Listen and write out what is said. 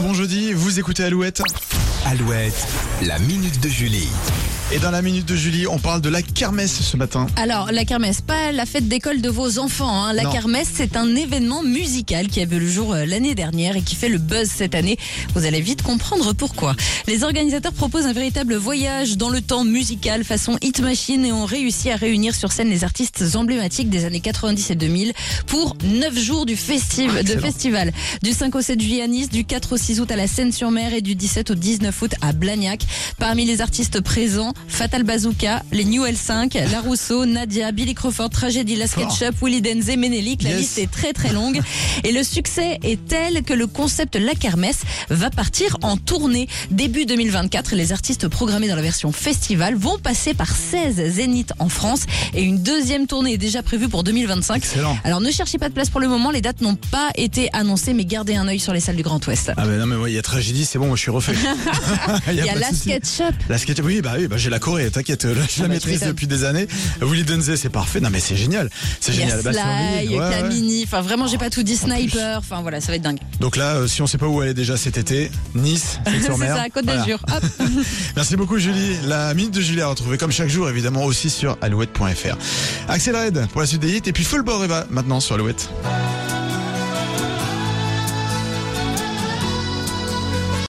Bon jeudi, vous écoutez Alouette. Alouette, la minute de Julie. Et dans la minute de Julie, on parle de la kermesse ce matin. Alors, la kermesse, pas la fête d'école de vos enfants. hein. La Non. kermesse, c'est un événement musical qui a vu le jour euh, l'année dernière et qui fait le buzz cette année. Vous allez vite comprendre pourquoi. Les organisateurs proposent un véritable voyage dans le temps musical façon Hit Machine et ont réussi à réunir sur scène les artistes emblématiques des années 90 et 2000 pour 9 jours du de festival. Du 5 au 7 juillet à Nice, du 4 au 6 août à la Seine-sur-Mer et du 17 au 19 août à Blagnac. Parmi les artistes présents, Fatal Bazooka, les New L5, La Rousseau, Nadia, Billy Crawford, Tragédie, La. SketchUp, Willy Denze, Menelik. La Yes. liste est très très longue. Et le succès est tel que le concept La Kermesse va partir en tournée début 2024. Les artistes programmés dans la version festival vont passer par 16 zéniths en France et une deuxième tournée est déjà prévue pour 2025. Excellent. Alors ne cherchez pas de place pour le moment, les dates n'ont pas été annoncées, mais gardez un œil sur les salles du Grand Ouest. Ah ben non mais ouais, il y a tragédie, c'est bon, moi je suis refait. Il y a pas de la. SketchUp. La sketch, oui, bah oui, bah j'ai la Corée, t'inquiète, là, je la bah, tu maîtrise depuis des années. Willy Denze, c'est parfait. Non mais c'est génial, c'est génial. Bah, c'est Sly. Ouais, ouais. Camini, enfin vraiment j'ai pas tout dit. Sniper, enfin voilà, ça va être dingue. Donc là, euh, si on sait pas où aller déjà cet été, Nice, C'est ça, Côte d'Azur. Merci beaucoup Julie. La minute de Julie à retrouver comme chaque jour évidemment aussi sur alouette.fr. Axel Red pour la suite des hits et puis Full Ball Eva maintenant sur Alouette.